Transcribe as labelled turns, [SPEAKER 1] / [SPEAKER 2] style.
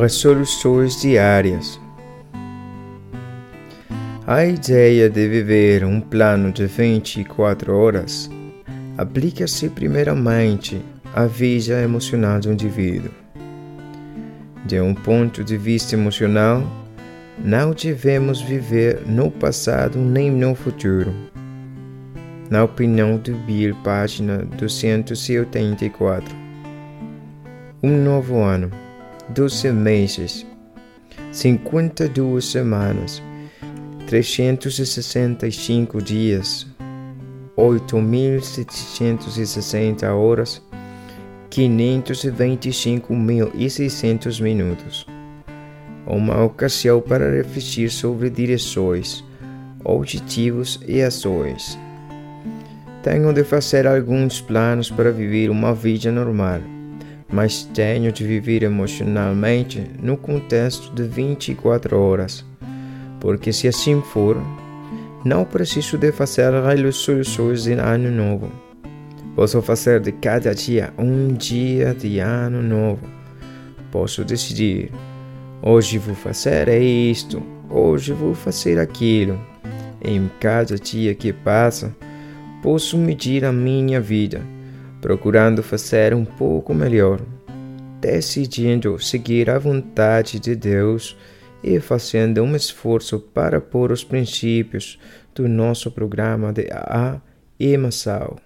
[SPEAKER 1] Resoluções diárias. A ideia de viver um plano de 24 horas aplica-se primeiramente à vida emocional do indivíduo. De um ponto de vista emocional, não devemos viver no passado nem no futuro. Na opinião do Bill, página 284. Um novo ano 12 meses, 52 semanas, 365 dias, 8.760 horas, 525.600 minutos. Uma ocasião para refletir sobre direções, objetivos e ações. Tenho de fazer alguns planos para viver uma vida normal mas tenho de viver emocionalmente no contexto de 24 horas, porque se assim for, não preciso de fazer resoluções de ano novo. Posso fazer de cada dia um dia de ano novo. Posso decidir: hoje vou fazer isto, hoje vou fazer aquilo. Em cada dia que passa, posso medir a minha vida procurando fazer um pouco melhor, decidindo seguir a vontade de Deus e fazendo um esforço para pôr os princípios do nosso programa de A e Massal.